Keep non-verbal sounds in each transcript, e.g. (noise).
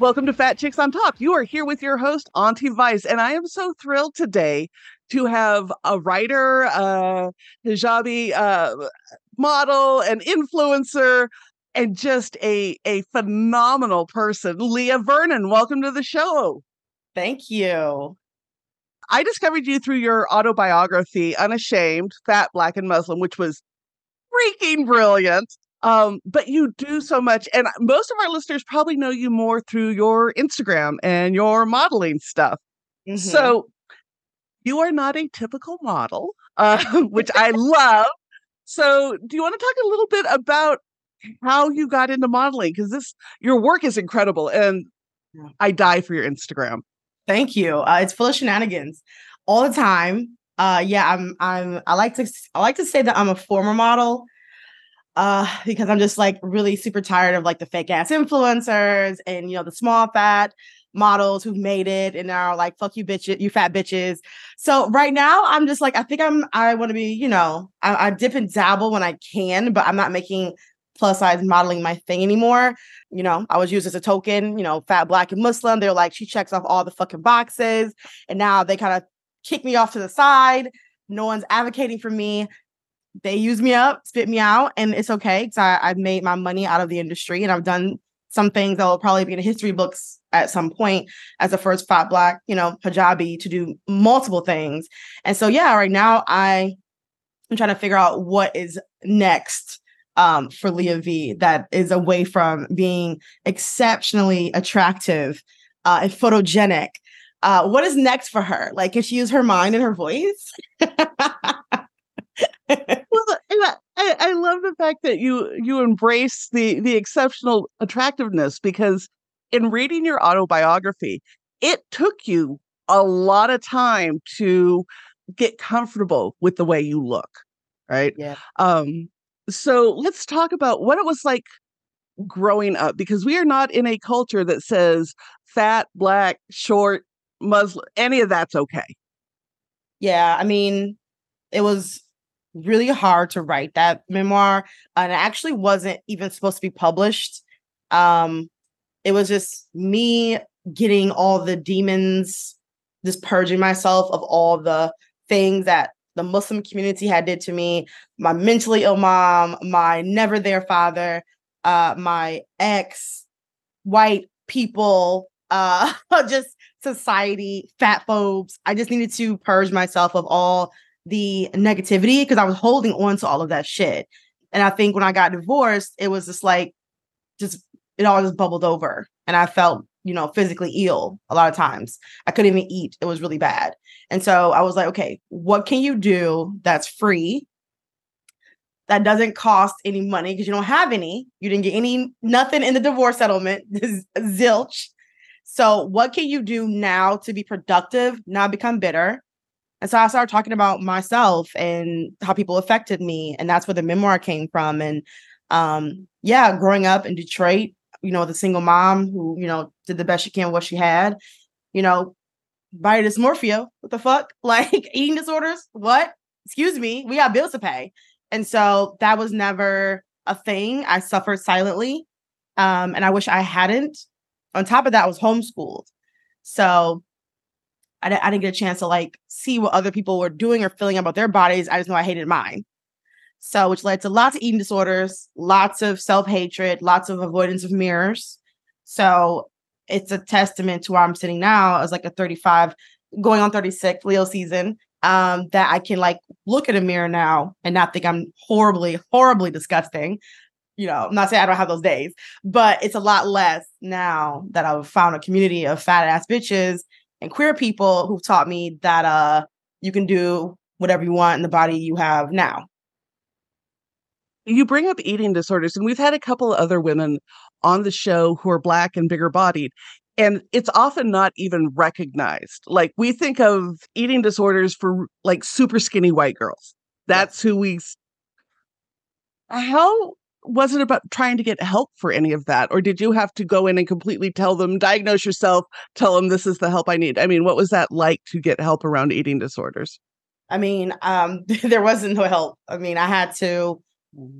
Welcome to Fat Chicks on Top. You are here with your host, Auntie Vice, and I am so thrilled today to have a writer, a hijabi uh, model, an influencer, and just a, a phenomenal person, Leah Vernon. Welcome to the show. Thank you. I discovered you through your autobiography, Unashamed, Fat, Black, and Muslim, which was freaking brilliant. Um, but you do so much. And most of our listeners probably know you more through your Instagram and your modeling stuff. Mm-hmm. So you are not a typical model, uh, (laughs) which I love. So do you want to talk a little bit about how you got into modeling? Because this your work is incredible and I die for your Instagram. Thank you. Uh, it's full of shenanigans all the time. Uh, yeah, I'm. I'm. I like to. I like to say that I'm a former model uh because i'm just like really super tired of like the fake ass influencers and you know the small fat models who've made it and are like fuck you bitches you fat bitches. So right now i'm just like i think i'm i want to be you know I, I dip and dabble when i can but i'm not making plus size modeling my thing anymore. You know i was used as a token you know fat black and muslim. They're like she checks off all the fucking boxes. And now they kind of kick me off to the side. No one's advocating for me they use me up, spit me out, and it's okay because I've made my money out of the industry and I've done some things that will probably be in history books at some point as the first fat black, you know, hijabi to do multiple things. And so yeah, right now I am trying to figure out what is next um, for Leah V that is away from being exceptionally attractive uh, and photogenic. Uh, what is next for her? Like, can she use her mind and her voice? (laughs) I, I love the fact that you you embrace the the exceptional attractiveness because in reading your autobiography, it took you a lot of time to get comfortable with the way you look, right? Yeah. Um. So let's talk about what it was like growing up because we are not in a culture that says fat, black, short, Muslim, any of that's okay. Yeah, I mean, it was really hard to write that memoir and it actually wasn't even supposed to be published. Um it was just me getting all the demons just purging myself of all the things that the muslim community had did to me my mentally ill mom my never there father uh my ex white people uh (laughs) just society fat phobes. I just needed to purge myself of all the negativity because I was holding on to all of that shit. And I think when I got divorced, it was just like, just it all just bubbled over. And I felt, you know, physically ill a lot of times. I couldn't even eat. It was really bad. And so I was like, okay, what can you do that's free? That doesn't cost any money because you don't have any. You didn't get any, nothing in the divorce settlement, (laughs) this zilch. So, what can you do now to be productive, not become bitter? And so I started talking about myself and how people affected me. And that's where the memoir came from. And um, yeah, growing up in Detroit, you know, the single mom who, you know, did the best she can with what she had, you know, body dysmorphia. What the fuck? (laughs) Like eating disorders? What? Excuse me. We got bills to pay. And so that was never a thing. I suffered silently. Um, and I wish I hadn't. On top of that, I was homeschooled. So I, I didn't get a chance to like see what other people were doing or feeling about their bodies. I just know I hated mine. So, which led to lots of eating disorders, lots of self hatred, lots of avoidance of mirrors. So, it's a testament to where I'm sitting now as like a 35, going on 36 Leo season. Um, that I can like look at a mirror now and not think I'm horribly, horribly disgusting. You know, I'm not saying I don't have those days, but it's a lot less now that I've found a community of fat ass bitches and queer people who've taught me that uh you can do whatever you want in the body you have now. You bring up eating disorders, and we've had a couple of other women on the show who are black and bigger bodied. And it's often not even recognized. Like we think of eating disorders for like super skinny white girls. That's who we. How was it about trying to get help for any of that? Or did you have to go in and completely tell them, diagnose yourself, tell them this is the help I need? I mean, what was that like to get help around eating disorders? I mean, um, (laughs) there wasn't no help. I mean, I had to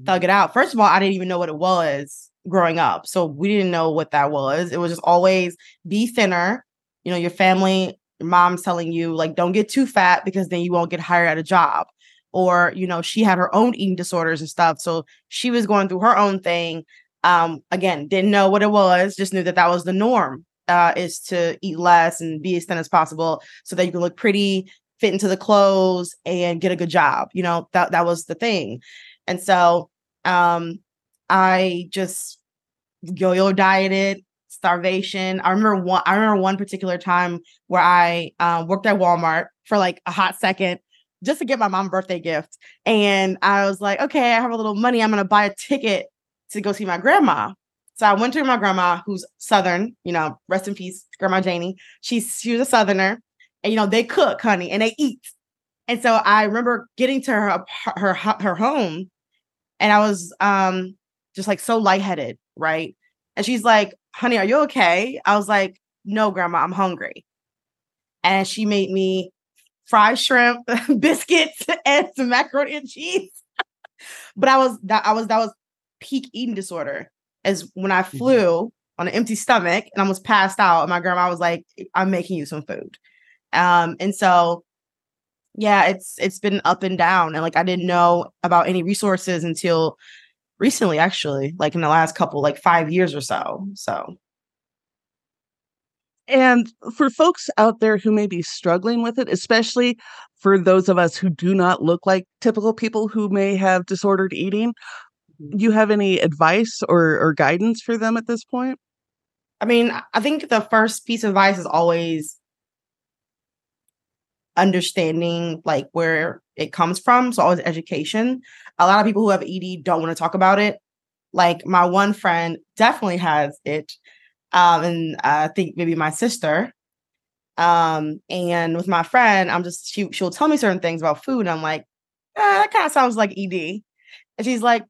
thug it out. First of all, I didn't even know what it was growing up. So we didn't know what that was. It was just always be thinner. You know, your family, your mom's telling you, like, don't get too fat because then you won't get hired at a job. Or, you know, she had her own eating disorders and stuff. So she was going through her own thing. Um, again, didn't know what it was, just knew that that was the norm uh, is to eat less and be as thin as possible so that you can look pretty, fit into the clothes, and get a good job. You know, that that was the thing. And so um, I just yo-yo dieted, starvation. I remember one. I remember one particular time where I um, worked at Walmart for like a hot second just to get my mom birthday gift, and I was like, okay, I have a little money. I'm gonna buy a ticket to go see my grandma. So I went to my grandma, who's Southern. You know, rest in peace, Grandma Janie. She's she was a Southerner, and you know they cook, honey, and they eat. And so I remember getting to her her her home, and I was um just like so lightheaded, right? And she's like, honey, are you okay? I was like, no, grandma, I'm hungry. And she made me fried shrimp, (laughs) biscuits, (laughs) and some macaroni and cheese. (laughs) but I was that I was that was peak eating disorder. As when I mm-hmm. flew mm-hmm. on an empty stomach and I was passed out, and my grandma was like, I'm making you some food. Um, and so yeah, it's it's been up and down. And like I didn't know about any resources until recently actually like in the last couple like five years or so so and for folks out there who may be struggling with it especially for those of us who do not look like typical people who may have disordered eating mm-hmm. you have any advice or, or guidance for them at this point i mean i think the first piece of advice is always understanding like where it comes from. So always education. A lot of people who have ED don't want to talk about it. Like my one friend definitely has it. Um, and I think maybe my sister. Um, and with my friend, I'm just she she'll tell me certain things about food, and I'm like, eh, that kind of sounds like ED. And she's like,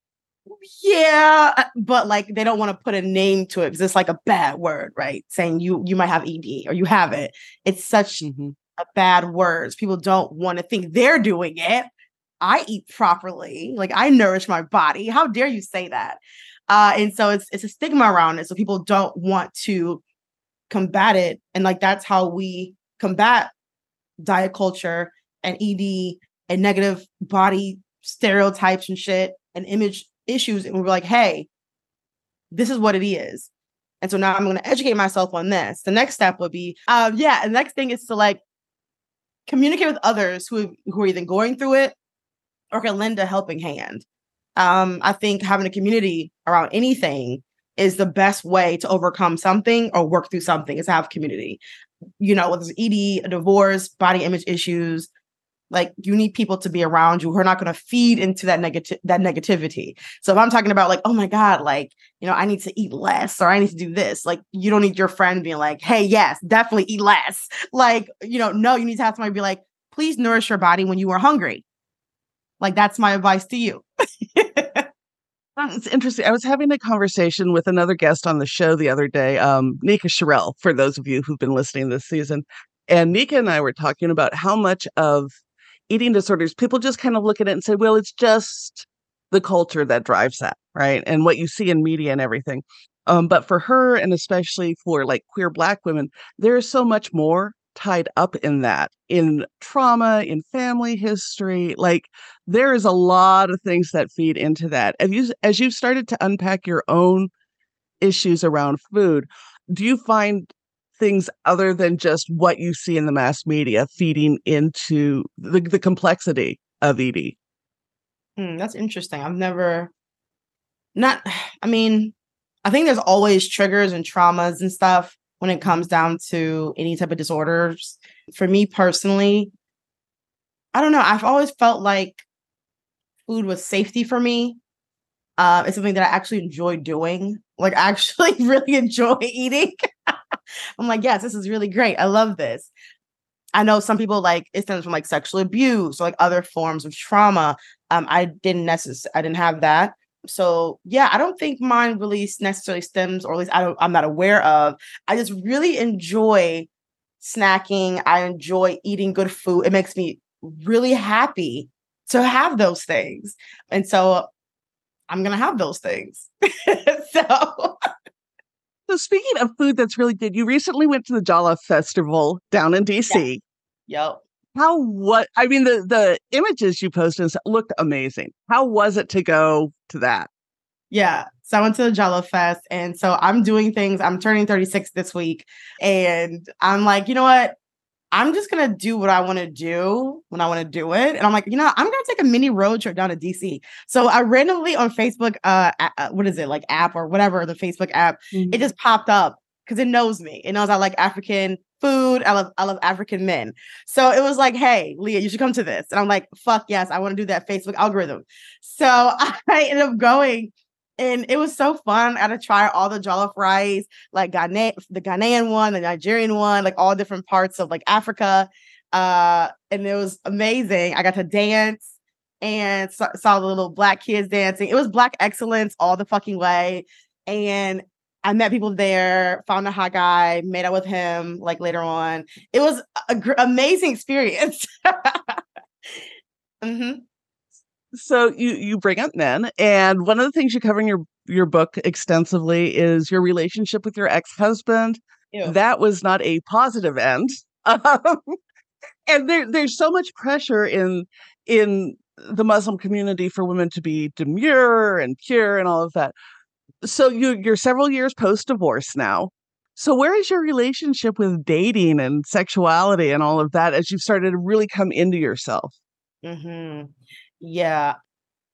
yeah, uh, but like they don't want to put a name to it because it's like a bad word, right? Saying you you might have ED or you have it. It's such mm-hmm bad words. People don't want to think they're doing it. I eat properly. Like I nourish my body. How dare you say that? Uh, and so it's it's a stigma around it. So people don't want to combat it. And like that's how we combat diet culture and ED and negative body stereotypes and shit and image issues. And we're like, hey, this is what it is. And so now I'm going to educate myself on this. The next step would be, um, yeah, the next thing is to like communicate with others who who are either going through it or can lend a helping hand. Um, I think having a community around anything is the best way to overcome something or work through something is have community. You know, whether it's ED, a divorce, body image issues, like you need people to be around you who are not going to feed into that negative that negativity. So if I'm talking about like, oh my God, like, you know, I need to eat less or I need to do this, like you don't need your friend being like, hey, yes, definitely eat less. Like, you know, no, you need to have somebody be like, please nourish your body when you are hungry. Like that's my advice to you. (laughs) It's interesting. I was having a conversation with another guest on the show the other day, um, Nika Sherrill, for those of you who've been listening this season. And Nika and I were talking about how much of eating disorders, people just kind of look at it and say, well, it's just the culture that drives that, right? And what you see in media and everything. Um, but for her, and especially for like queer Black women, there is so much more tied up in that, in trauma, in family history. Like there is a lot of things that feed into that. As you as you've started to unpack your own issues around food, do you find things other than just what you see in the mass media feeding into the, the complexity of ED? Hmm, that's interesting. I've never, not, (sighs) I mean, I think there's always triggers and traumas and stuff when it comes down to any type of disorders. For me personally, I don't know. I've always felt like food was safety for me. Uh, it's something that I actually enjoy doing. Like, I actually (laughs) really enjoy eating. (laughs) I'm like, yes, this is really great. I love this. I know some people like it stems from like sexual abuse or like other forms of trauma. Um, I didn't necessarily, I didn't have that. So yeah, I don't think mine really necessarily stems, or at least I don't, I'm not aware of. I just really enjoy snacking. I enjoy eating good food. It makes me really happy to have those things. And so I'm gonna have those things. (laughs) so so speaking of food that's really good, you recently went to the Jollof Festival down in DC. Yeah. Yep. How what I mean the the images you posted looked amazing. How was it to go to that? Yeah. So I went to the Jollof Fest and so I'm doing things. I'm turning 36 this week and I'm like, you know what? I'm just gonna do what I want to do when I want to do it. And I'm like, you know, I'm gonna take a mini road trip down to DC. So I randomly on Facebook, uh, uh, what is it like app or whatever the Facebook app, mm-hmm. it just popped up because it knows me. It knows I like African food. I love I love African men. So it was like, hey, Leah, you should come to this. And I'm like, fuck yes, I want to do that Facebook algorithm. So (laughs) I ended up going and it was so fun. I got to try all the jollof rice, like Ghana, the Ghanaian one, the Nigerian one, like all different parts of like Africa. Uh, and it was amazing. I got to dance and saw, saw the little black kids dancing. It was black excellence all the fucking way. And I met people there, found a hot guy, made out with him like later on. It was an gr- amazing experience. (laughs) mm-hmm. So you you bring up men and one of the things you cover in your your book extensively is your relationship with your ex-husband. That was not a positive end. (laughs) Um, and there there's so much pressure in in the muslim community for women to be demure and pure and all of that so you you're several years post divorce now so where is your relationship with dating and sexuality and all of that as you've started to really come into yourself mm-hmm. Yeah.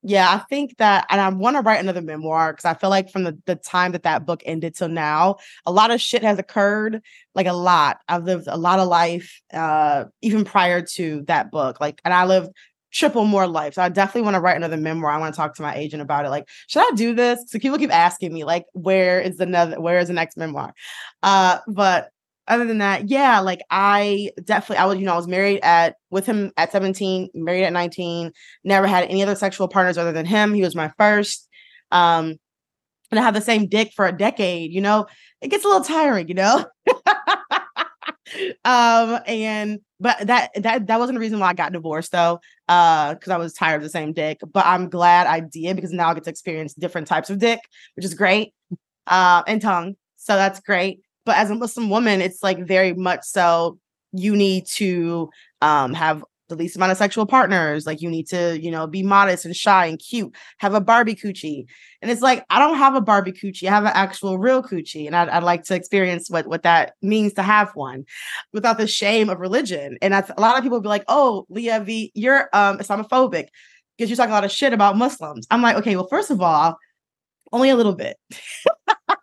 Yeah, I think that, and I want to write another memoir because I feel like from the, the time that that book ended till now, a lot of shit has occurred. Like a lot. I've lived a lot of life, uh, even prior to that book. Like, and I lived triple more life. So I definitely want to write another memoir. I want to talk to my agent about it. Like, should I do this? So people keep asking me, like, where is the another, where is the next memoir? Uh, but other than that, yeah, like I definitely, I was, you know, I was married at with him at 17, married at 19, never had any other sexual partners other than him. He was my first. Um, and I had the same dick for a decade, you know, it gets a little tiring, you know. (laughs) um, and but that that that wasn't the reason why I got divorced though, uh, because I was tired of the same dick. But I'm glad I did because now I get to experience different types of dick, which is great. Uh, and tongue. So that's great. But as a Muslim woman, it's like very much so you need to um, have the least amount of sexual partners. Like you need to, you know, be modest and shy and cute. Have a Barbie coochie, and it's like I don't have a Barbie coochie. I have an actual real coochie, and I'd, I'd like to experience what what that means to have one, without the shame of religion. And that's a lot of people be like, "Oh, Leah V, you're um, Islamophobic because you're talking a lot of shit about Muslims." I'm like, okay, well, first of all, only a little bit. (laughs)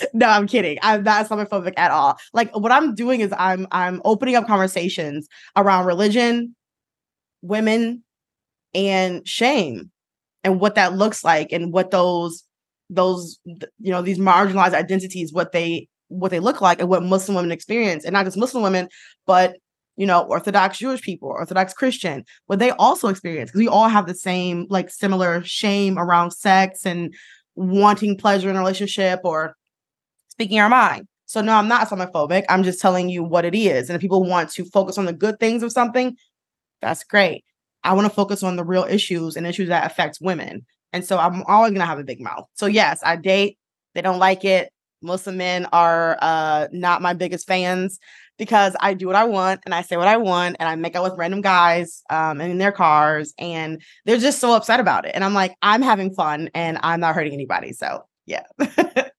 (laughs) no, I'm kidding. I'm not Islamophobic at all. Like what I'm doing is I'm I'm opening up conversations around religion, women, and shame, and what that looks like, and what those those you know these marginalized identities, what they what they look like, and what Muslim women experience, and not just Muslim women, but you know Orthodox Jewish people, Orthodox Christian, what they also experience because we all have the same like similar shame around sex and wanting pleasure in a relationship or speaking our mind. So no, I'm not Islamophobic. I'm just telling you what it is. And if people want to focus on the good things of something, that's great. I want to focus on the real issues and issues that affect women. And so I'm always gonna have a big mouth. So yes, I date. They don't like it. Muslim men are uh, not my biggest fans because I do what I want and I say what I want and I make out with random guys um, in their cars and they're just so upset about it. And I'm like, I'm having fun and I'm not hurting anybody. So yeah. (laughs)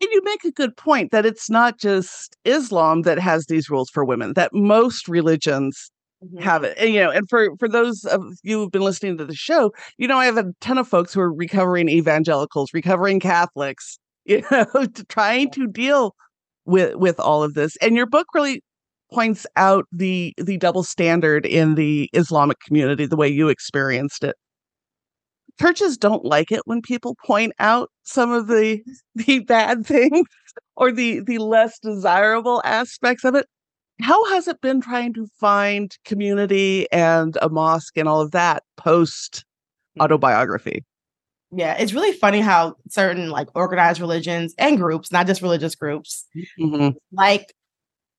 And you make a good point that it's not just Islam that has these rules for women, that most religions mm-hmm. have it. And, you know, and for for those of you who've been listening to the show, you know, I have a ton of folks who are recovering evangelicals, recovering Catholics, (laughs) you know, to trying to deal with with all of this. And your book really points out the the double standard in the Islamic community, the way you experienced it. Churches don't like it when people point out some of the (laughs) the bad things or the the less desirable aspects of it. How has it been trying to find community and a mosque and all of that post hmm. autobiography? Yeah, it's really funny how certain like organized religions and groups, not just religious groups, mm-hmm. like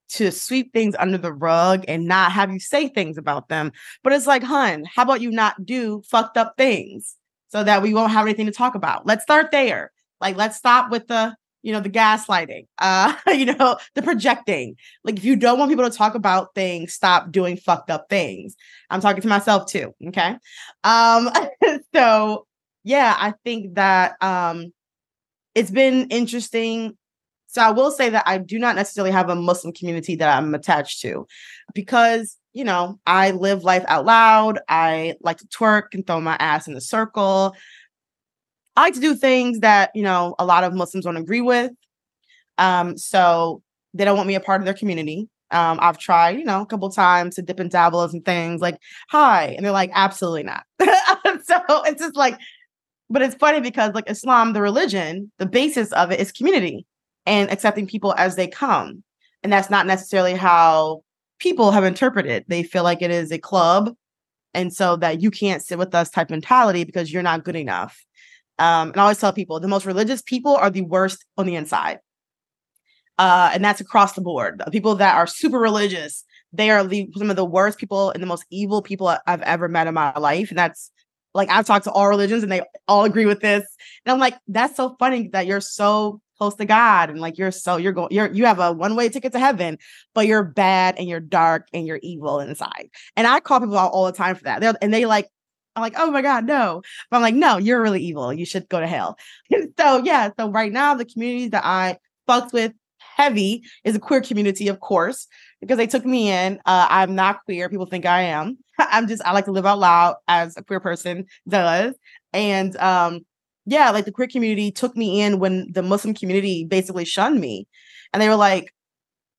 to sweep things under the rug and not have you say things about them. But it's like, hun, how about you not do fucked up things so that we won't have anything to talk about? Let's start there. Like, let's stop with the, you know, the gaslighting, uh, (laughs) you know, the projecting. Like, if you don't want people to talk about things, stop doing fucked up things. I'm talking to myself too. Okay. Um, (laughs) so yeah, I think that um it's been interesting so I will say that I do not necessarily have a Muslim community that I'm attached to because, you know, I live life out loud. I like to twerk and throw my ass in the circle. I like to do things that, you know, a lot of Muslims don't agree with. Um, so they don't want me a part of their community. Um, I've tried, you know, a couple times to dip and dabble some things like, hi. And they're like, absolutely not. (laughs) so it's just like, but it's funny because like Islam, the religion, the basis of it is community and accepting people as they come. And that's not necessarily how people have interpreted. They feel like it is a club. And so that you can't sit with us type mentality because you're not good enough. Um, and I always tell people the most religious people are the worst on the inside. Uh, and that's across the board. The people that are super religious, they are the, some of the worst people and the most evil people I've ever met in my life. And that's like I've talked to all religions and they all agree with this. And I'm like, that's so funny that you're so close to God and like you're so you're going you're you have a one way ticket to heaven, but you're bad and you're dark and you're evil inside. And I call people out all the time for that. They're, and they like I'm like, oh my God, no. But I'm like, no, you're really evil. You should go to hell. so yeah, so right now the communities that I fucked with heavy is a queer community, of course, because they took me in. Uh, I'm not queer. People think I am. (laughs) I'm just I like to live out loud as a queer person does. And um, yeah, like the queer community took me in when the Muslim community basically shunned me. And they were like,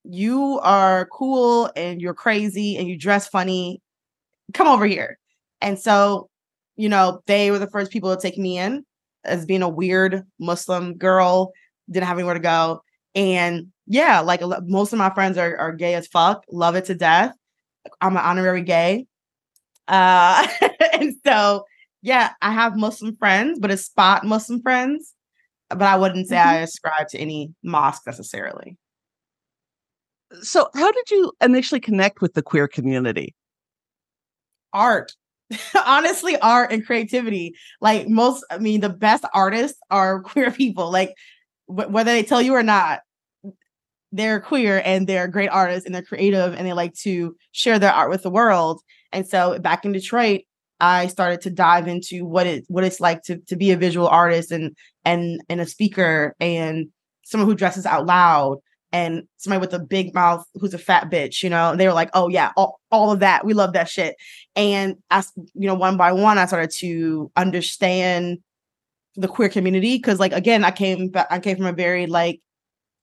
you are cool and you're crazy and you dress funny. Come over here. And so, you know, they were the first people to take me in as being a weird Muslim girl, didn't have anywhere to go. And yeah, like most of my friends are, are gay as fuck, love it to death. I'm an honorary gay. Uh, (laughs) and so yeah, I have Muslim friends, but it's spot Muslim friends. But I wouldn't say mm-hmm. I ascribe to any mosque necessarily. So, how did you initially connect with the queer community? Art. (laughs) Honestly, art and creativity. Like most, I mean, the best artists are (laughs) queer people. Like, w- whether they tell you or not, they're queer and they're great artists and they're creative and they like to share their art with the world. And so, back in Detroit, I started to dive into what it what it's like to to be a visual artist and and and a speaker and someone who dresses out loud and somebody with a big mouth who's a fat bitch, you know, And they were like, oh yeah, all, all of that. We love that shit. And as you know, one by one, I started to understand the queer community. Cause like again, I came I came from a very like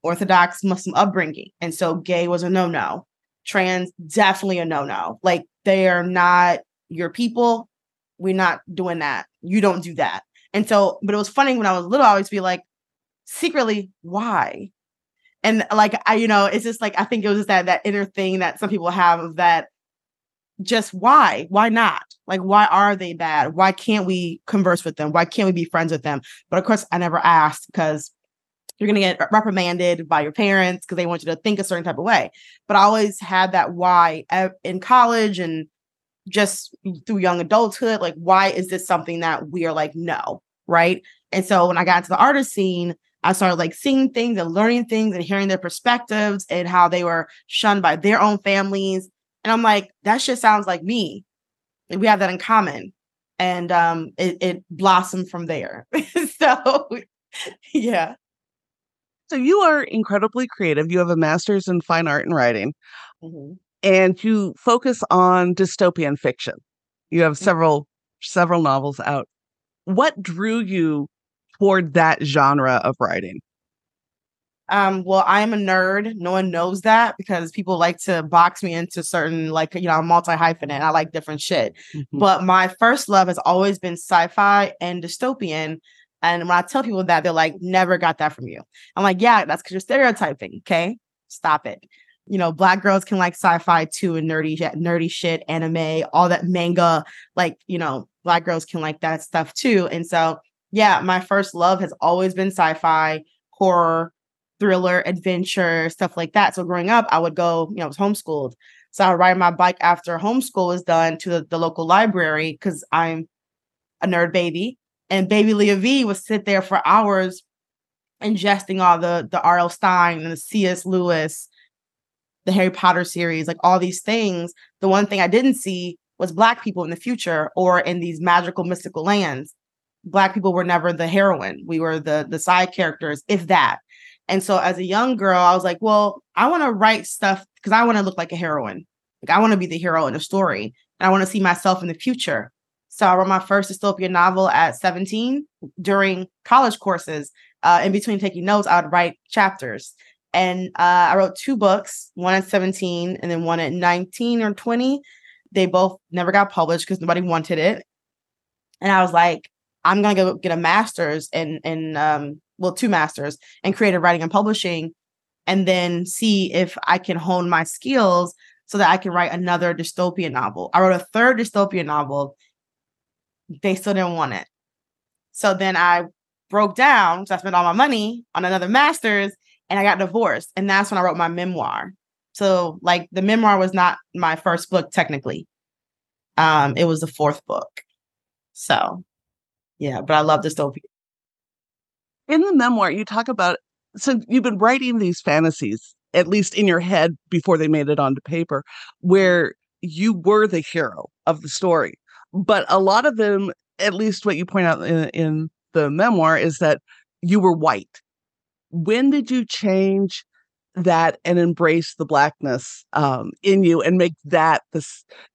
orthodox Muslim upbringing. And so gay was a no-no. Trans definitely a no-no. Like they are not your people we're not doing that. You don't do that. And so, but it was funny when I was little, I always be like, secretly, why? And like I, you know, it's just like I think it was just that that inner thing that some people have of that just why? Why not? Like, why are they bad? Why can't we converse with them? Why can't we be friends with them? But of course, I never asked because you're going to get reprimanded by your parents because they want you to think a certain type of way. But I always had that why eh, in college and just through young adulthood like why is this something that we are like no right? And so when i got into the artist scene i started like seeing things and learning things and hearing their perspectives and how they were shunned by their own families. And i'm like that shit sounds like me. We have that in common. And um it, it blossomed from there. (laughs) So yeah. So you are incredibly creative. You have a master's in fine art and writing, Mhm. And you focus on dystopian fiction. You have Mhm. several several novels out. What drew you toward that genre of writing? Um, well, I am a nerd. No one knows that because people like to box me into certain, like, you know, I'm multi hyphenate. I like different shit. Mhm. But my first love has always been sci fi and dystopian. And when I tell people that, they're like, never got that from you. I'm like, yeah, that's because you're stereotyping. Okay. Stop it. You know, black girls can like sci-fi too and nerdy nerdy shit, anime, all that manga. Like, you know, black girls can like that stuff too. And so, yeah, my first love has always been sci-fi, horror, thriller, adventure, stuff like that. So growing up, I would go, you know, I was homeschooled. So I would ride my bike after homeschool was done to the, the local library because I'm a nerd baby. And baby Leah V would sit there for hours ingesting all the the R.L. Stine and the C.S. Lewis, the Harry Potter series, like all these things. The one thing I didn't see was black people in the future or in these magical mystical lands. Black people were never the heroine. We were the the side characters, if that. And so as a young girl, I was like, well, I want to write stuff because I want to look like a heroine. Like I want to be the hero in a story. And I want to see myself in the future. So I wrote my first dystopian novel at 17 during college courses. Uh, in between taking notes, I would write chapters. And uh, I wrote two books, one at 17 and then one at 19 or 20. They both never got published because nobody wanted it. And I was like, I'm gonna go get a master's in in um, well, two masters in creative writing and publishing, and then see if I can hone my skills so that I can write another dystopian novel. I wrote a third dystopian novel. They still didn't want it. So then I broke down. So I spent all my money on another master's and I got divorced. And that's when I wrote my memoir. So like the memoir was not my first book technically. Um, it was the fourth book. So yeah, but I love dystopia. In the memoir, you talk about so you've been writing these fantasies, at least in your head before they made it onto paper, where you were the hero of the story. But a lot of them, at least what you point out in, in the memoir, is that you were white. When did you change that and embrace the blackness um, in you and make that the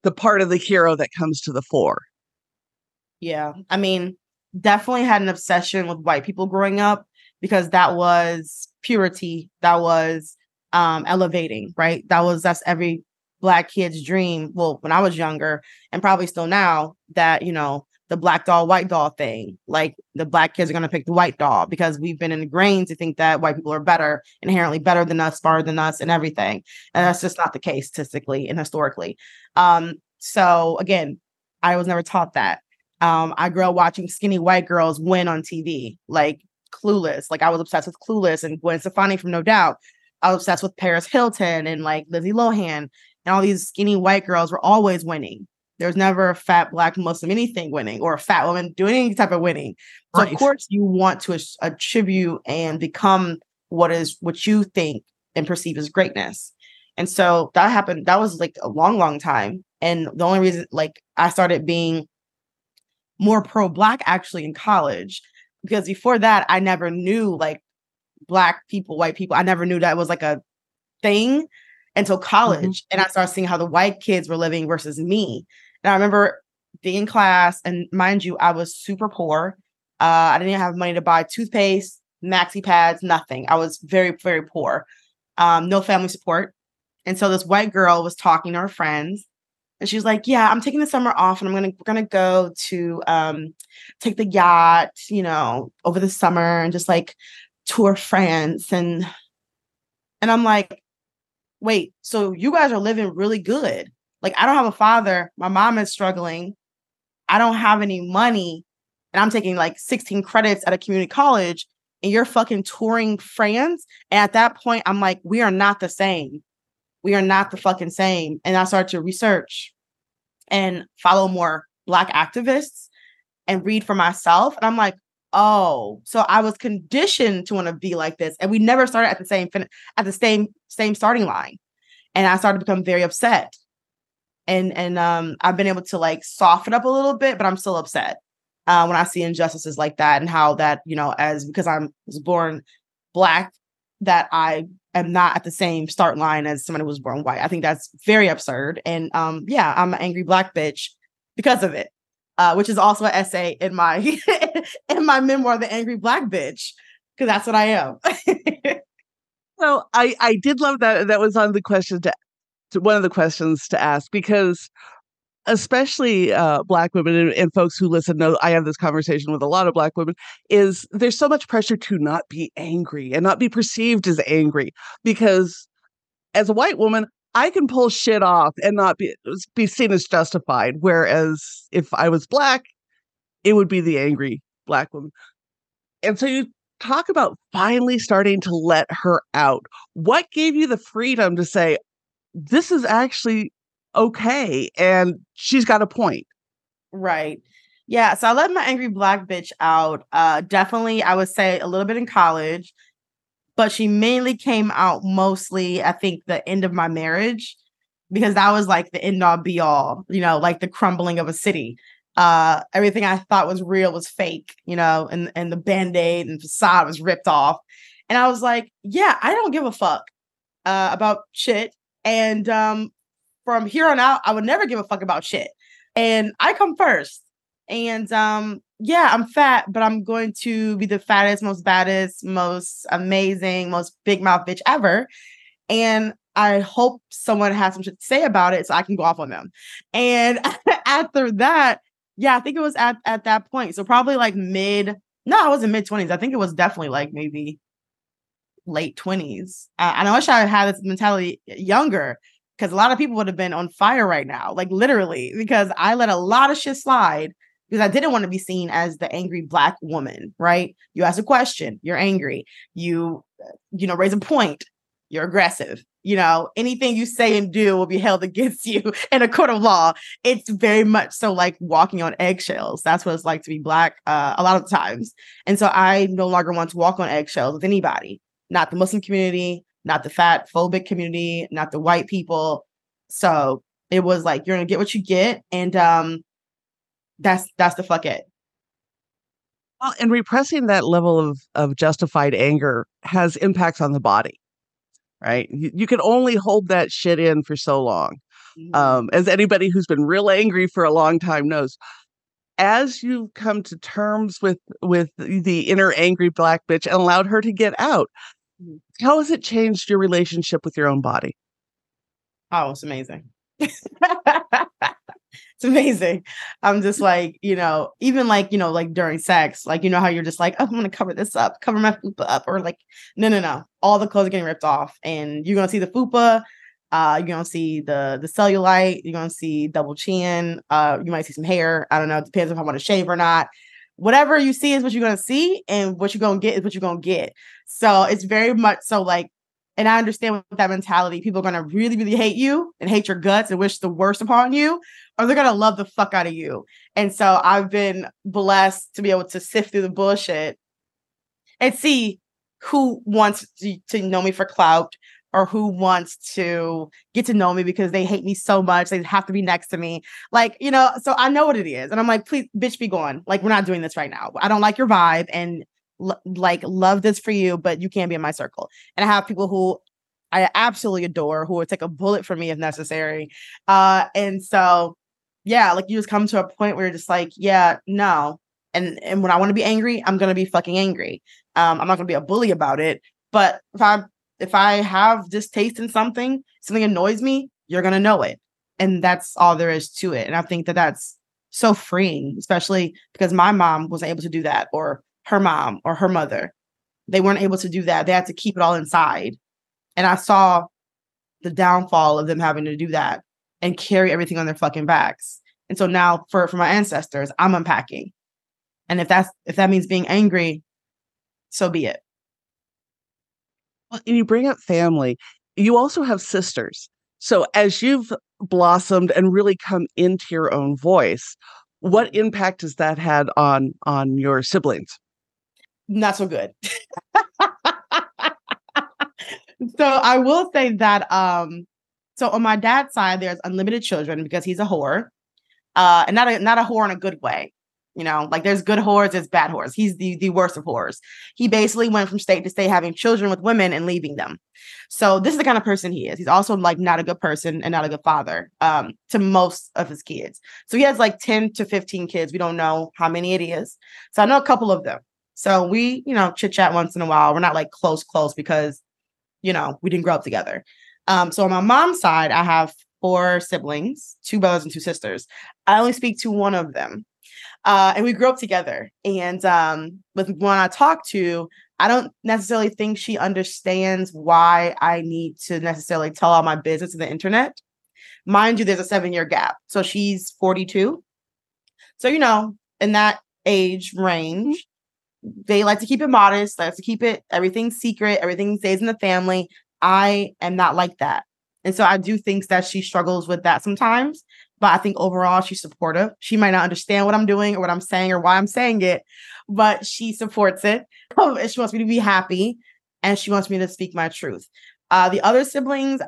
the part of the hero that comes to the fore? Yeah, I mean, definitely had an obsession with white people growing up because that was purity, that was um, elevating, right? That was that's every black kid's dream. Well, when I was younger, and probably still now, that you know the black doll, white doll thing. Like the black kids are going to pick the white doll because we've been ingrained to think that white people are better, inherently better than us, smarter than us, and everything. And that's just not the case statistically and historically. Um, so again, I was never taught that. Um, I grew up watching skinny white girls win on TV, like Clueless. Like I was obsessed with Clueless and Gwen Stefani from No Doubt. I was obsessed with Paris Hilton and like Lizzie Lohan and all these skinny white girls were always winning. There's never a fat black Muslim anything winning or a fat woman doing any type of winning. So Right. of course you want to attribute uh, and become what is what you think and perceive as greatness. And so that happened. That was like a long, long time. And the only reason like I started being more pro black actually in college because before that I never knew like black people, white people. I never knew that was like a thing until college. And I started seeing how the white kids were living versus me. And I remember being in class, and mind you, I was super poor. Uh, I didn't have money to buy toothpaste, maxi pads, nothing. I was very, very poor. Um, no family support. And so this white girl was talking to her friends, and she was like, "Yeah, I'm taking the summer off, and I'm gonna we're gonna go to um, take the yacht, you know, over the summer, and just like tour France." And and I'm like, "Wait, so you guys are living really good? Like, I don't have a father. My mom is struggling. I don't have any money, and I'm taking like 16 credits at a community college." And you're fucking touring France. And at that point, I'm like, we are not the same we are not the fucking same. And I started to research and follow more Black activists and read for myself. And I'm like, oh, so I was conditioned to want to be like this. And we never started at the same fin- at the same same starting line. And I started to become very upset. And and um I've been able to like soften up a little bit, but I'm still upset uh, when I see injustices like that and how that, you know, as because I'm was born black that I am not at the same start line as someone who was born white. I think that's very absurd. And um, yeah, I'm an angry black bitch because of it. Uh, which is also an essay in my (laughs) in my memoir, The Angry Black Bitch, because that's what I am. (laughs) so I I did love that that was on the question to, to one of the questions to ask because especially uh, black women and, and, folks who listen know i have this conversation with a lot of black women is there's so much pressure to not be angry and not be perceived as angry because as a white woman i can pull shit off and not be be seen as justified whereas if i was black it would be the angry black woman and so you talk about finally starting to let her out what gave you the freedom to say this is actually okay. And she's got a point. Right. Yeah. So I let my angry black bitch out. Uh definitely I would say a little bit in college, but she mainly came out mostly, I think, the end of my marriage, because that was like the end all be all, you know, like the crumbling of a city. Uh everything I thought was real was fake, you know, and, and the band-aid and facade was ripped off. And I was like, yeah, I don't give a fuck uh about shit. And um from here on out, I would never give a fuck about shit. And I come first. And um, yeah, I'm fat, but I'm going to be the fattest, most baddest, most amazing, most big mouth bitch ever. And I hope someone has some shit to say about it so I can go off on them. And (laughs) after that, yeah, I think it was at, at that point. So probably like mid, no, I wasn't mid 20s. I think it was definitely like maybe late 20s. Uh, and I wish I had this mentality younger because a lot of people would have been on fire right now, like literally, because I let a lot of shit slide because I didn't want to be seen as the angry black woman, right? You ask a question, you're angry. You, you know, raise a point, you're aggressive. You know, anything you say and do will be held against (laughs) you in a court of law. It's very much so like walking on eggshells. That's what it's like to be black uh, a lot of times. And so I no longer want to walk on eggshells with anybody, not the Muslim community, not the fat phobic community, not the white people. So it was like you're gonna get what you get, and um, that's that's the fuck it. Well, and repressing that level of of justified anger has impacts on the body, right? You, you can only hold that shit in for so long. Mm-hmm. Um, as anybody who's been real angry for a long time knows, as you come to terms with with the inner angry black bitch and allowed her to get out Mm. How has it changed your relationship with your own body? Oh, it's amazing. (laughs) (laughs) it's amazing. I'm just (laughs) like, you know, even like, you know, like during sex, like, you know, how you're just like, oh, I'm going to cover this up, cover my fupa up, or like, no, no, no. All the clothes are getting ripped off, and you're going to see the fupa. Uh, you're gonna see the the cellulite. You're gonna see double chin. Uh, you might see some hair. I don't know. It depends if I want to shave or not whatever you see is what you're gonna see, and what you're gonna get is what you're gonna get. So it's very much so like, and I understand with that mentality, people are gonna really, really hate you and hate your guts and wish the worst upon you, or they're gonna love the fuck out of you. And so I've been blessed to be able to sift through the bullshit and see who wants to, to know me for clout or who wants to get to know me because they hate me so much they have to be next to me. Like you know so i know what it is. And i'm like please bitch be gone. Like we're not doing this right now. I don't like your vibe and like love this for you but you can't be in my circle and i have people who i absolutely adore who would take a bullet for me if necessary uh and so yeah like you just come to a point where you're just like yeah no and and when i want to be angry i'm gonna be fucking angry um i'm not gonna be a bully about it but if i'm if I have distaste in something, something annoys me, you're to know it. And that's all there is to it. And I think that that's so freeing, especially because my mom wasn't able to do that, or her mom, or her mother. They weren't able to do that. They had to keep it all inside. And I saw the downfall of them having to do that and carry everything on their fucking backs. And so now for, for my ancestors, I'm unpacking. And if that's if that means being angry, so be it and you bring up family. You also have sisters. So as you've blossomed and really come into your own voice, what impact has that had on on your siblings? Not so good. (laughs) so I will say that um so on my dad's side there's unlimited children because he's a whore. Uh and not a not a whore in a good way. You know, like there's good whores, there's bad whores. He's the the worst of whores. He basically went from state to state having children with women and leaving them. So this is the kind of person he is. He's also like not a good person and not a good father um, to most of his kids. So he has like 10 to 15 kids. We don't know how many it is. So I know a couple of them. So we, you know, chit chat once in a while. We're not like close, close because, you know, we didn't grow up together. Um, so on my mom's side, I have four siblings, two brothers and two sisters. I only speak to one of them. Uh, and we grew up together. And um, with one I talk to, I don't necessarily think she understands why I need to necessarily tell all my business to the internet. Mind you, there's a seven year gap. So she's 42. So, you know, in that age range, they like to keep it modest, they like to keep it everything secret, everything stays in the family. I am not like that. And so I do think that she struggles with that sometimes. But I think overall she's supportive. She might not understand what I'm doing or what I'm saying or why I'm saying it, but she supports it. and (laughs) she wants me to be happy and she wants me to speak my truth. Uh, the other siblings,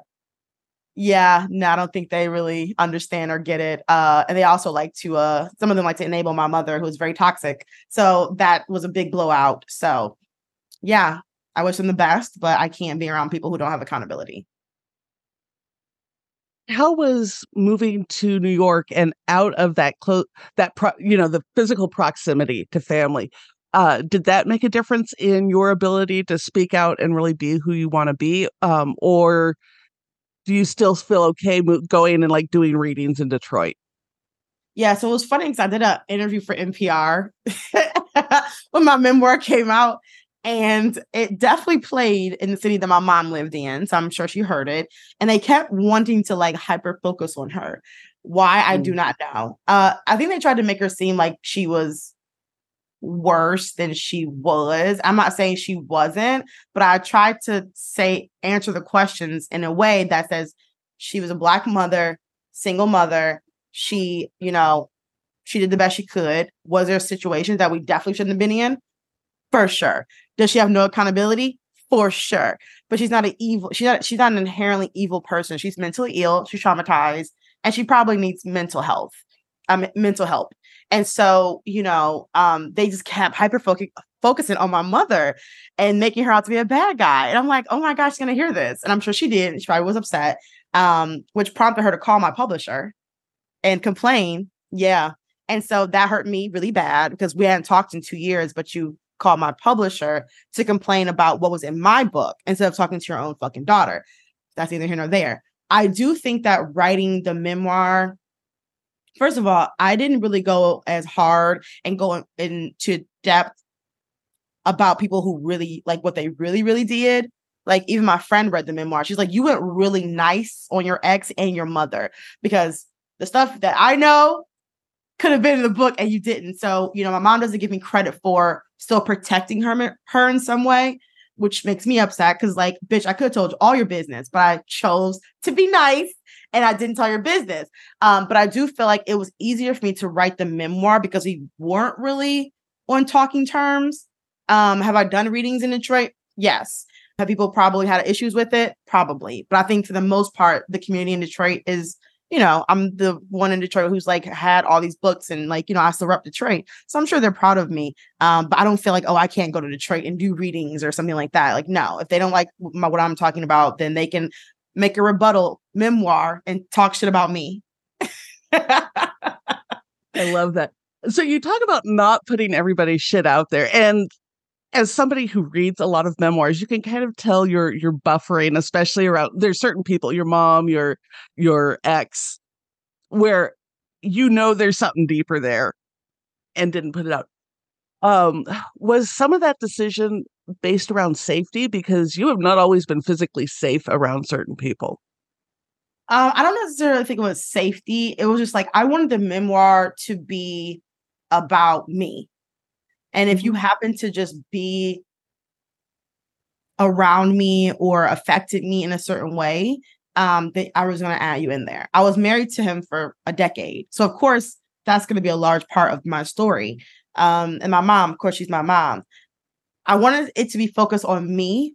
yeah, no, I don't think they really understand or get it. Uh, and they also like to, uh, some of them like to enable my mother, who's very toxic. So that was a big blowout. So, yeah, I wish them the best, but I can't be around people who don't have accountability how was moving to New York and out of that close that pro- you know the physical proximity to family uh, did that make a difference in your ability to speak out and really be who you want to be um, or do you still feel okay going and like doing readings in Detroit yeah so it was funny because I did an interview for NPR (laughs) when my memoir came out and it definitely played in the city that my mom lived in. So I'm sure she heard it. And they kept wanting to like hyper focus on her. Why I do mm. not know. Uh, I think they tried to make her seem like she was worse than she was. I'm not saying she wasn't, but I tried to say answer the questions in a way that says she was a black mother, single mother. She, you know, she did the best she could. Was there situations that we definitely shouldn't have been in? For sure. Does she have no accountability? For sure. But she's not an evil, she's not she's not an inherently evil person. She's mentally ill, she's traumatized, and she probably needs mental health, um, mental help. And so, you know, um, they just kept hyper focusing on my mother and making her out to be a bad guy. And I'm like, oh my gosh, she's gonna hear this. And I'm sure she did. She probably was upset. Um, which prompted her to call my publisher and complain. Yeah. And so that hurt me really bad because we hadn't talked in two years, but you called my publisher to complain about what was in my book instead of talking to your own fucking daughter. That's neither here nor there. I do think that writing the memoir, first of all, I didn't really go as hard and go into depth about people who really like what they really, really did. Like even my friend read the memoir. She's like, you went really nice on your ex and your mother because the stuff that I know could have been in the book and you didn't. So, you know, my mom doesn't give me credit for still protecting her her in some way, which makes me upset because like, bitch, I could have told you all your business, but I chose to be nice and I didn't tell your business. Um, but I do feel like it was easier for me to write the memoir because we weren't really on talking terms. Um, have I done readings in Detroit? Yes. Have people probably had issues with it? Probably. But I think for the most part, the community in Detroit is you know, I'm the one in Detroit who's like had all these books and like, you know, I still rep Detroit. So I'm sure they're proud of me. Um, but I don't feel like, oh, I can't go to Detroit and do readings or something like that. Like, no, if they don't like my, what I'm talking about, then they can make a rebuttal memoir and talk shit about me. I love that. So you talk about not putting everybody's shit out there. And as somebody who reads a lot of memoirs, you can kind of tell you're you're buffering, especially around there's certain people, your mom, your your ex, where you know there's something deeper there and didn't put it out. Um, was some of that decision based around safety? Because you have not always been physically safe around certain people. Um, I don't necessarily think it was safety. It was just like I wanted the memoir to be about me. And if you mm-hmm. happen to just be around me or affected me in a certain way, um, that I was going to add you in there. I was married to him for a decade. So, of course, that's going to be a large part of my story. Um, and my mom, of course, she's my mom. I wanted it to be focused on me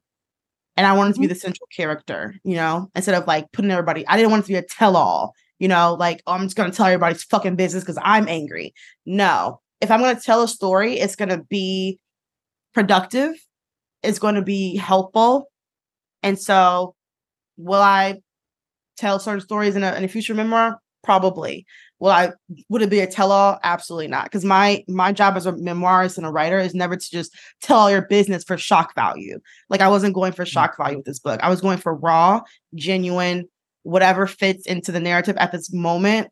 and I wanted to be mm-hmm. the central character, you know, instead of like putting everybody, I didn't want it to be a tell all, you know, like, oh, I'm just going to tell everybody's fucking business because I'm angry. No, if I'm going to tell a story, it's going to be productive, it's going to be helpful. And so, will I tell certain stories in a, in a future memoir? Probably. Will I would it be a tell-all? Absolutely not. Because my my job as a memoirist and a writer is never to just tell all your business for shock value. Like I wasn't going for shock value with this book. I was going for raw, genuine, whatever fits into the narrative at this moment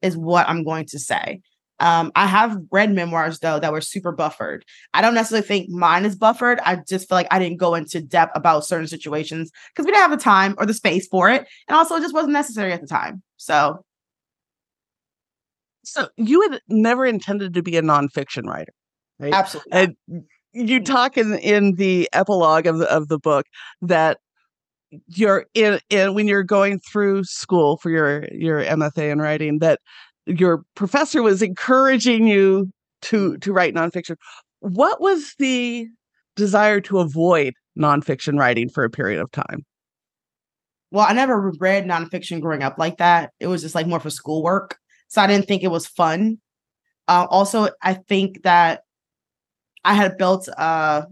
is what I'm going to say. Um, I have read memoirs though that were super buffered. I don't necessarily think mine is buffered. I just feel like I didn't go into depth about certain situations because we didn't have the time or the space for it. And also it just wasn't necessary at the time. So So you had never intended to be a nonfiction writer. Right? Absolutely. And you mm-hmm. talk in in the epilogue of the of the book that you're in, in when you're going through school for your your MFA in writing that your professor was encouraging you to mm-hmm. to write nonfiction. What was the desire to avoid nonfiction writing for a period of time? Well, I never read nonfiction growing up like that. It was just like more for schoolwork, so I didn't think it was fun. Uh, also, I think that I had built a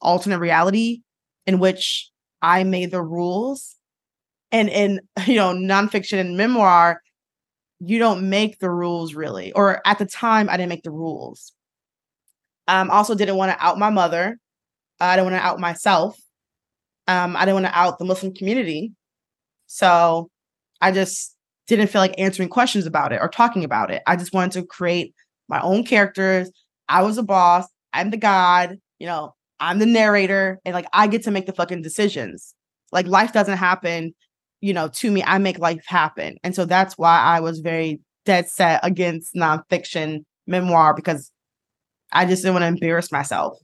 alternate reality in which I made the rules, and in (laughs) you know nonfiction and memoir, you don't make the rules really. Or at the time, I didn't make the rules. Um, also didn't want to out my mother. I didn't want to out myself. Um, I didn't want to out the Muslim community. So I just didn't feel like answering questions about it or talking about it. I just wanted to create my own characters. I was a boss. I'm the god. You know, I'm the narrator, and like I get to make the fucking decisions. Like life doesn't happen you know, to me, I make life happen. And so that's why I was very dead set against nonfiction memoir because I just didn't want to embarrass myself.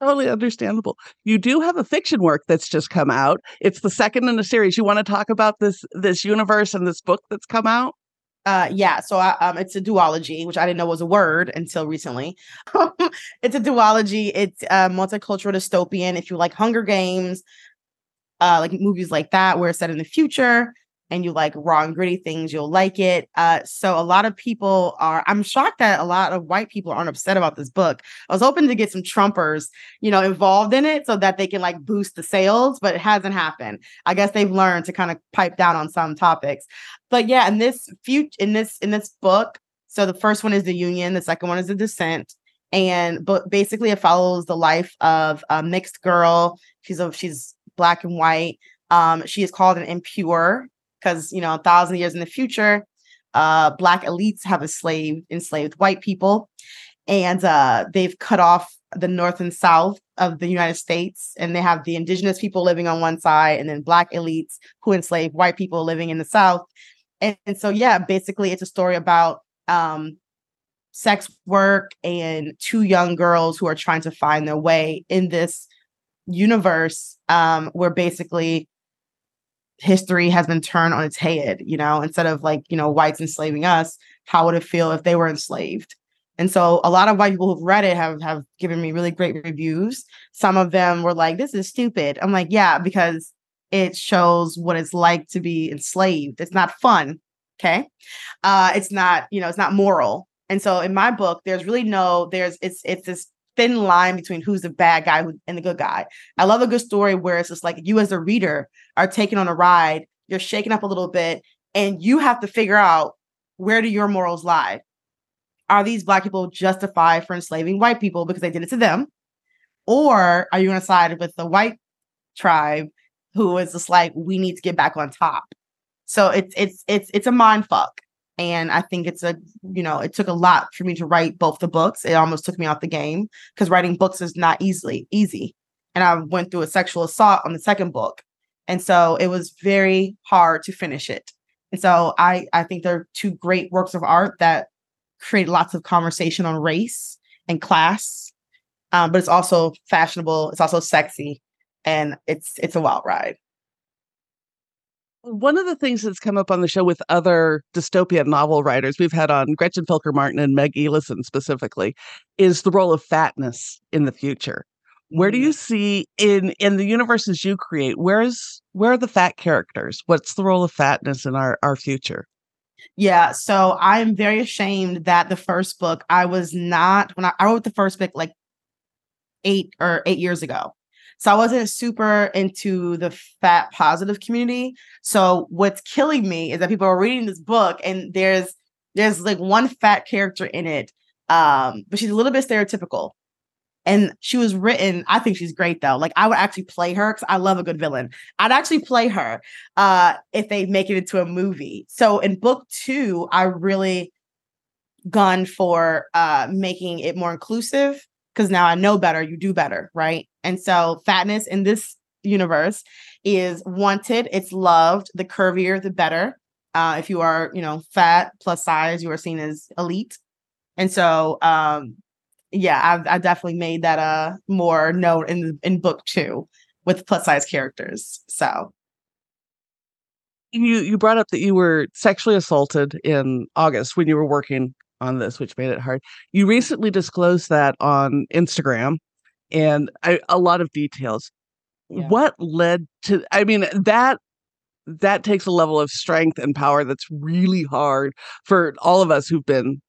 Totally understandable. You do have a fiction work that's just come out. It's the second in a series. You want to talk about this this universe and this book that's come out? Uh, yeah. So I, um, it's a duology, which I didn't know was a word until recently. (laughs) it's a duology. It's a multicultural dystopian. If you like Hunger Games, uh, like movies like that where it's set in the future and you like raw and gritty things, you'll like it. Uh, so a lot of people are. I'm shocked that a lot of white people aren't upset about this book. I was hoping to get some Trumpers, you know, involved in it so that they can like boost the sales, but it hasn't happened. I guess they've learned to kind of pipe down on some topics. But yeah, in this future, in this in this book, so the first one is the Union, the second one is the Dissent, and but basically it follows the life of a mixed girl. She's a she's black and white. Um, she is called an impure because you know a thousand years in the future, uh, black elites have enslaved enslaved white people, and uh, they've cut off the north and south of the United States, and they have the indigenous people living on one side, and then black elites who enslave white people living in the south. And, and so, yeah, basically, it's a story about um, sex work and two young girls who are trying to find their way in this universe um, where basically history has been turned on its head, you know, instead of like, you know, whites enslaving us, how would it feel if they were enslaved? And so a lot of white people who've read it have have given me really great reviews. Some of them were like, this is stupid. I'm like, yeah, because it shows what it's like to be enslaved. It's not fun. Okay. Uh, it's not, you know, it's not moral. And so in my book, there's really no, there's it's it's this thin line between who's the bad guy and the good guy. I love a good story where it's just like you as a reader are taken on a ride, you're shaken up a little bit, and you have to figure out where do your morals lie. Are these black people justified for enslaving white people because they did it to them? Or are you going to side with the white tribe who is just like, we need to get back on top? So it's it's it's it's a mind fuck and i think it's a you know it took a lot for me to write both the books. It almost took me off the game because writing books is not easily easy. And i went through a sexual assault on the second book. And so it was very hard to finish it. And so i i think they're two great works of art that create lots of conversation on race and class. Um, but it's also fashionable it's also sexy and it's it's a wild ride one of the things that's come up on the show with other dystopian novel writers we've had on Gretchen Felker Martin and Meg Elison specifically is the role of fatness in the future. Where do you mm. see in in the universes you create? Where's where are the fat characters? What's the role of fatness in our our future? Yeah, so I'm very ashamed that the first book I was not when I, I wrote the first book like eight or eight years ago. So I wasn't super into the fat positive community. So what's killing me is that people are reading this book and there's there's like one fat character in it. Um, but she's a little bit stereotypical. And she was written, I think she's great though. Like I would actually play her because I love a good villain. I'd actually play her uh if they make it into a movie. So in book two, I really gone for uh making it more inclusive because now I know better, you do better, right? And so fatness in this universe is wanted, it's loved, the curvier, the better. Uh, if you are, you know, fat plus size, you are seen as elite. And so um yeah, I've I definitely made that uh more known in in book two with plus size characters. So you you brought up that you were sexually assaulted in August when you were working on this, which made it hard. You recently disclosed that on Instagram and I, a lot of details. Yeah. What led to, I mean, that that takes a level of strength and power that's really hard for all of us who've been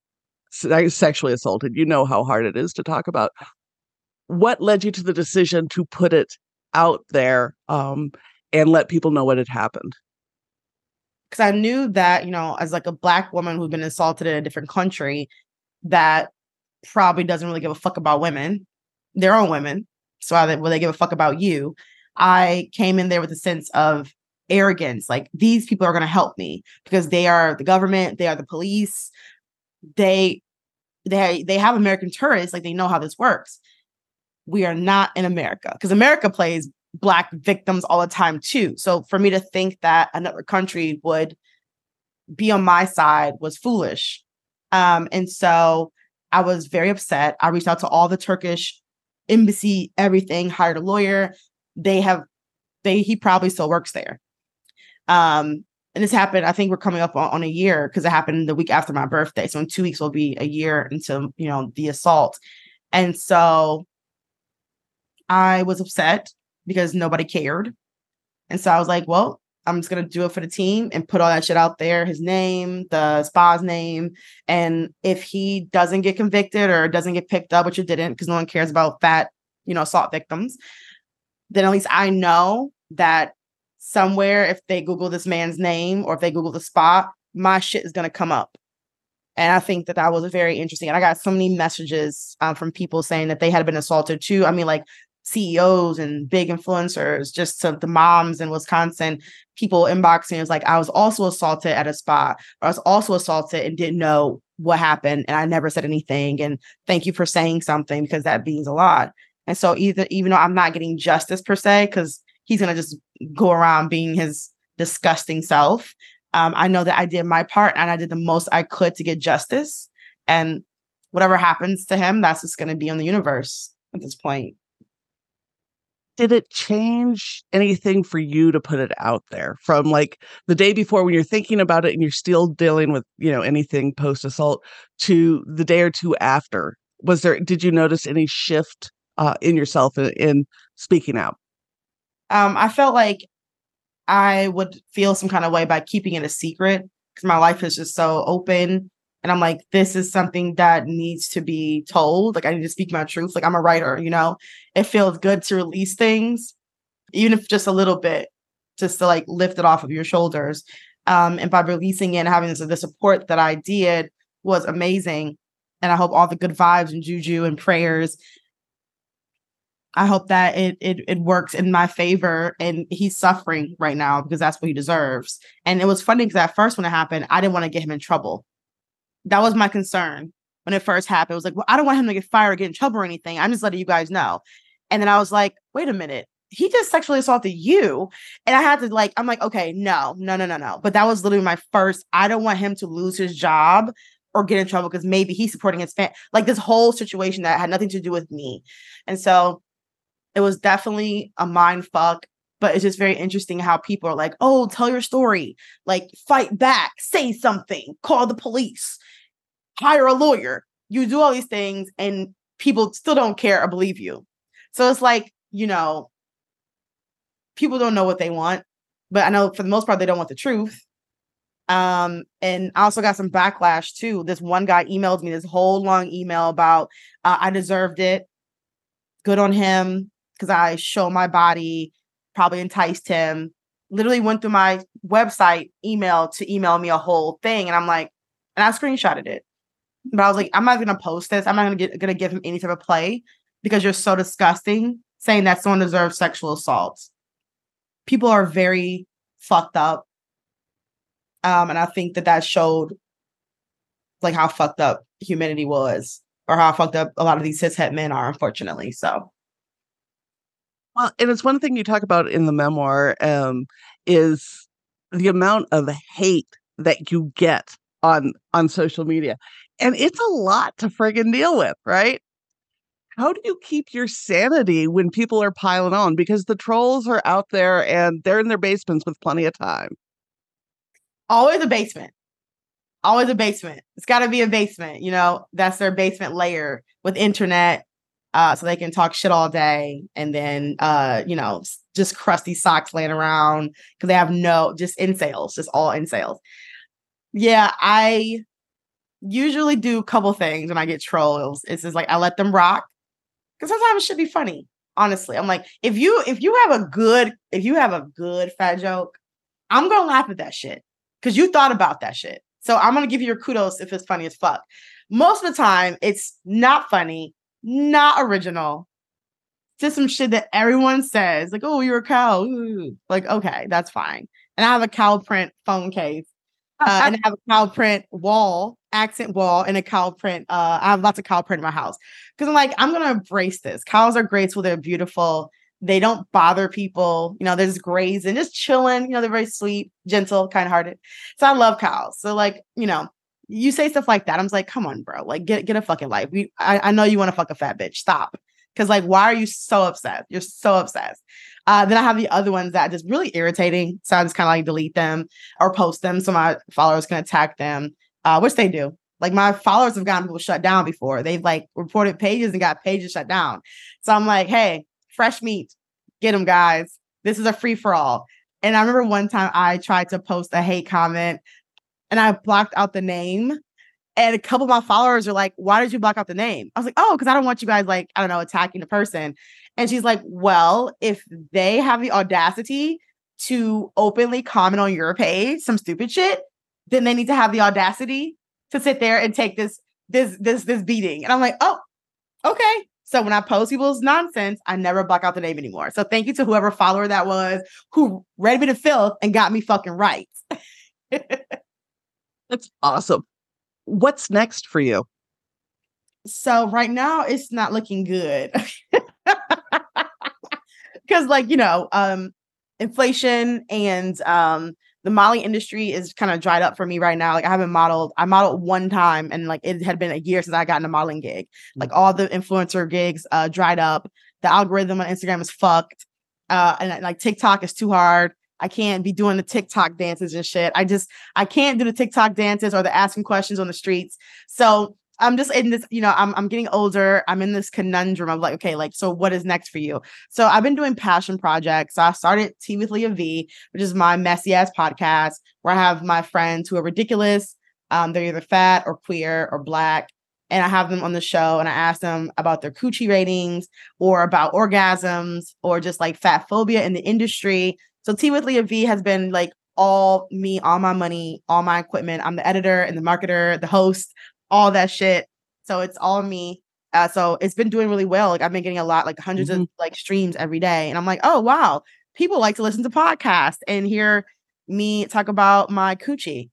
sexually assaulted. You know how hard it is to talk about. What led you to the decision to put it out there um, and let people know what had happened? Because I knew that, you know, as like a black woman who'd been assaulted in a different country, that probably doesn't really give a fuck about women, their own women. So why will they give a fuck about you? I came in there with a sense of arrogance, like these people are going to help me because they are the government, they are the police, they they they have American tourists, like they know how this works. We are not in America because America plays black victims all the time too. So for me to think that another country would be on my side was foolish. Um, and so I was very upset. I reached out to all the Turkish embassy, everything, hired a lawyer. They have they he probably still works there. Um, and this happened, I think we're coming up on, on a year because it happened the week after my birthday. So in two weeks will be a year into, you know, the assault. And so I was upset because nobody cared. And so I was like, well, I'm just gonna do it for the team and put all that shit out there, his name, the spa's name. And if he doesn't get convicted or doesn't get picked up, which it didn't, because no one cares about fat, you know, assault victims, then at least I know that somewhere, if they Google this man's name or if they Google the spa, my shit is gonna come up. And I think that that was very interesting. And I got so many messages um, from people saying that they had been assaulted too. I mean, like CEOs and big influencers, just to the moms in Wisconsin, people inboxing is like, I was also assaulted at a spa, or I was also assaulted and didn't know what happened. And I never said anything. And thank you for saying something because that means a lot. And so either even though I'm not getting justice per se, because he's gonna just go around being his disgusting self. Um, I know that I did my part and I did the most I could to get justice. And whatever happens to him, that's just gonna be on the universe at this point did it change anything for you to put it out there? From like the day before when you're thinking about it and you're still dealing with you know anything post assault to the day or two after was there did you notice any shift uh, in yourself in, in speaking out? Um i felt like i would feel some kind of way by keeping it a secret because my life is just so open and I'm like, this is something that needs to be told. Like, I need to speak my truth. Like, I'm a writer, you know, it feels good to release things, even if just a little bit, just to like lift it off of your shoulders. Um, and by releasing it and having this, the support that I did was amazing. And I hope all the good vibes and juju and prayers. I hope that it it it works in my favor and he's suffering right now because that's what he deserves. And it was funny because at first when it happened, I didn't want to get him in trouble that was my concern when it first happened. It was like, well, I don't want him to get fired or get in trouble or anything. I'm just letting you guys know. And then I was like, wait a minute. He just sexually assaulted you. And I had to like, I'm like, okay, no, no, no, no, no. But that was literally my first. I don't want him to lose his job or get in trouble because maybe he's supporting his fan. Like this whole situation that had nothing to do with me. And so it was definitely a mind fuck but it's just very interesting how people are like, oh, tell your story, like fight back, say something, call the police, hire a lawyer. You do all these things and people still don't care or believe you. So it's like, you know, people don't know what they want, but I know for the most part, they don't want the truth. Um, and I also got some backlash too. This one guy emailed me this whole long email about uh, I deserved it. Good on him because I show my body, probably enticed him. Literally went through my website email to email me a whole thing, and I'm like, and I screenshotted it. But I was like, I'm not gonna post this. I'm not gonna get gonna give him any type of play because you're so disgusting saying that someone deserves sexual assault. People are very fucked up um, and I think that that showed like how fucked up humanity was, or how fucked up a lot of these cishet men are, unfortunately. So, well, and it's one thing you talk about in the memoir um, is the amount of hate that you get on on social media, and it's a lot to friggin' deal with, right? How do you keep your sanity when people are piling on? Because the trolls are out there and they're in their basements with plenty of time always a basement. Always a basement. It's got to be a basement. You know, that's their basement layer with internet, uh, so they can talk shit all day, and then uh, you know, just crusty socks laying around because they have no just incels, just all incels. Yeah, I usually do a couple things when I get trolls. It's just like I let them rock because sometimes it should be funny. Honestly, I'm like, if you if you have a good if you have a good fat joke, I'm gonna laugh at that shit because you thought about that shit. So I'm gonna give you your kudos if it's funny as fuck. Most of the time, it's not funny, not original, just some shit that everyone says, like, "Oh, you're a cow." Ooh. Like, okay, that's fine. And I have a cow print phone case, uh, and I have a cow print wall, accent wall, and a cow print. Uh, I have lots of cow print in my house because I'm like, I'm gonna embrace this. Cows are graceful, they're beautiful they don't bother people. You know, they're just grazing, just chilling. You know, they're very sweet, gentle, kind hearted. So I love cows. So like, you know, you say stuff like that. I'm like, come on, bro. Like, get get a fucking life. We, I, I know you want to fuck a fat bitch. Stop. Because like, why are you so upset? You're so obsessed. Uh, then I have the other ones that just really irritating. So I just kind of like delete them or post them so my followers can attack them, uh, which they do. Like my followers have gotten people shut down before. They've like reported pages and got pages shut down. So I'm like, hey, fresh meat. Get them, guys. This is a free for all. And I remember one time I tried to post a hate comment and I blocked out the name. And a couple of my followers are like, why did you block out the name? I was like, oh, because I don't want you guys like, I don't know, attacking the person. And she's like, well, if they have the audacity to openly comment on your page, some stupid shit, then they need to have the audacity to sit there and take this, this, this, this beating. And I'm like, oh, okay. So when I post people's nonsense, I never block out the name anymore. So thank you to whoever follower that was who read me to filth and got me fucking right. (laughs) That's awesome. What's next for you? So right now it's not looking good. (laughs) Cuz like, you know, um inflation and um the modeling industry is kind of dried up for me right now. Like I haven't modeled. I modeled one time, and like it had been a year since I got in a modeling gig. Like mm. all the influencer gigs uh, dried up. The algorithm on Instagram is fucked, uh, and like TikTok is too hard. I can't be doing the TikTok dances and shit. I just I can't do the TikTok dances or the asking questions on the streets. So I'm just in this, you know, I'm I'm getting older. I'm in this conundrum of like, okay, like, so what is next for you? So I've been doing passion projects. So I started Tea with Leah V, which is my messy ass podcast where I have my friends who are ridiculous. Um, they're either fat or queer or black. And I have them on the show and I ask them about their coochie ratings or about orgasms or just like fat phobia in the industry. So Tea with Leah V has been like all me, all my money, all my equipment. I'm the editor and the marketer, the host all that shit. So it's all me. Uh, so it's been doing really well. Like I've been getting a lot, like 100s mm-hmm. of like streams every day, and I'm like, oh wow, people like to listen to podcasts and hear me talk about my coochie.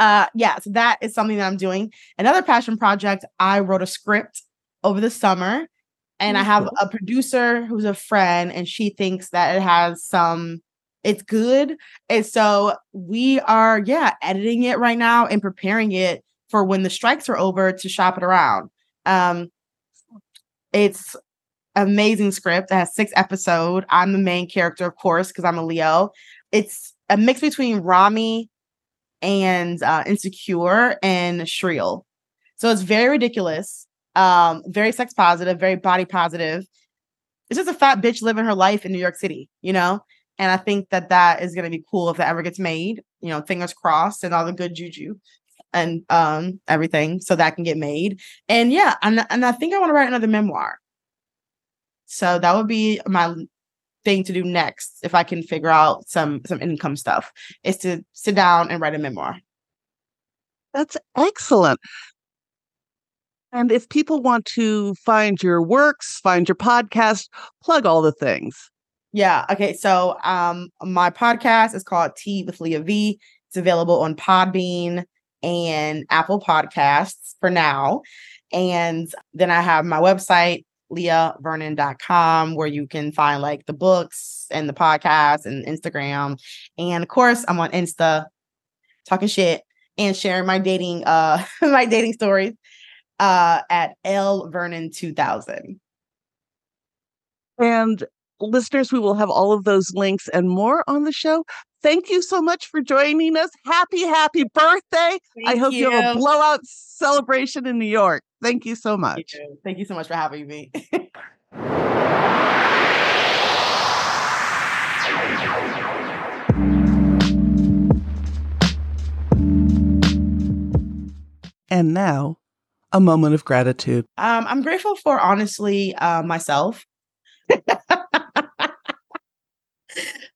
Uh, yeah, so that is something that I'm doing. Another passion project. I wrote a script over the summer, and I have a producer who's a friend, and she thinks that it has some. It's good, and so we are, yeah, editing it right now and preparing it for when the strikes are over to shop it around. Um, it's amazing script. It has six episodes. I'm the main character, of course, because I'm a Leo. It's a mix between Ramy and uh, Insecure and Shrill. So it's very ridiculous, um, very sex positive, very body positive. It's just a fat bitch living her life in New York City, you know? And I think that that is going to be cool if that ever gets made. You know, fingers crossed and all the good juju and um everything so that can get made. And yeah, and, and I think I want to write another memoir. So that would be my thing to do next if I can figure out some some income stuff is to sit down and write a memoir. That's excellent. And if people want to find your works, find your podcast, plug all the things. Yeah. Okay. So um my podcast is called Tea with Leah V. It's available on Podbean and Apple Podcasts for now. And then I have my website, leahvernon.com, where you can find like the books and the podcast and Instagram. And of course, I'm on Insta talking shit and sharing my dating uh (laughs) my dating stories uh at L Vernon 2000. And listeners, we will have all of those links and more on the show. Thank you so much for joining us. Happy, happy birthday. Thank I hope you. you have a blowout celebration in New York. Thank you so much. You Thank you so much for having me. (laughs) And now, a moment of gratitude. Um, I'm grateful for honestly uh, myself. (laughs) what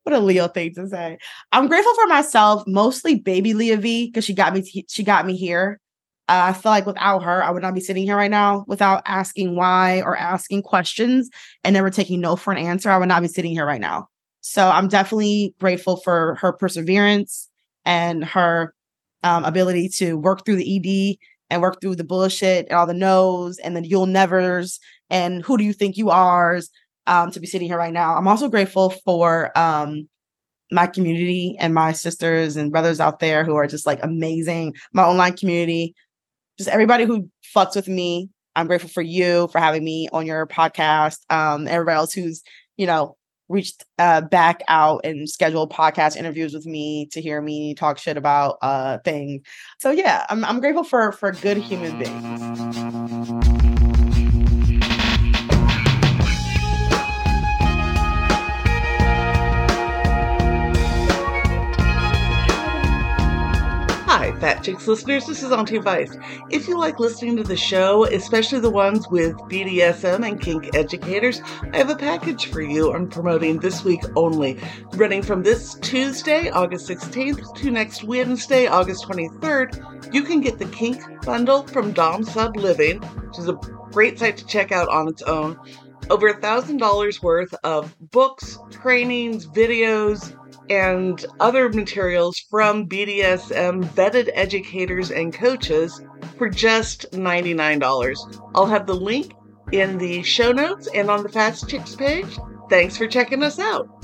a Leo thing to say. I'm grateful for myself, mostly baby Leah V, because she got me. T- she got me here. Uh, I feel like without her, I would not be sitting here right now. Without asking why or asking questions and never taking no for an answer, I would not be sitting here right now. So I'm definitely grateful for her perseverance and her um, ability to work through the ED and work through the bullshit and all the no's and the you'll nevers and who do you think you are um, to be sitting here right now. I'm also grateful for um, my community and my sisters and brothers out there who are just like amazing. My online community, just everybody who fucks with me. I'm grateful for you for having me on your podcast. Um, everybody else who's, you know, reached uh, back out and scheduled podcast interviews with me to hear me talk shit about uh things. So yeah, I'm I'm grateful for for good human beings. Fat Chicks listeners. This is Auntie Vice. If you like listening to the show, especially the ones with BDSM and kink educators, I have a package for you I'm promoting this week only. Running from this Tuesday, August 16th, to next Wednesday, August 23rd, you can get the kink bundle from DomSub Living, which is a great site to check out on its own. Over a thousand dollars worth of books, trainings, videos, and other materials from BDSM vetted educators and coaches for just $99. I'll have the link in the show notes and on the Fat Chicks page. Thanks for checking us out.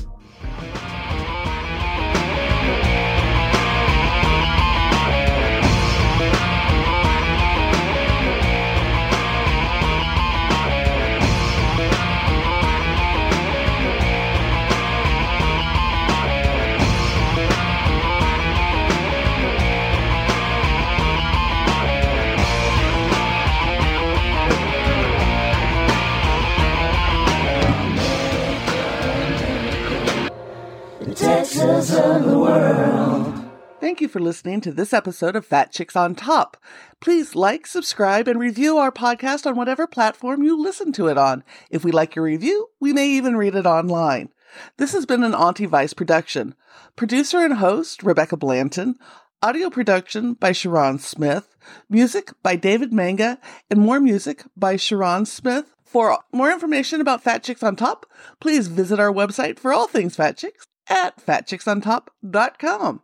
Thank you for listening to this episode of Fat Chicks on Top. Please like, subscribe, and review our podcast on whatever platform you listen to it on. If we like your review, we may even read it online. This has been an Auntie Vice production. Producer and host, Rebecca Blanton. Audio production by Sharon Smith. Music by David Manga. And more music by Sharon Smith. For more information about Fat Chicks on Top, please visit our website for all things Fat Chicks at fatchicksontop.com.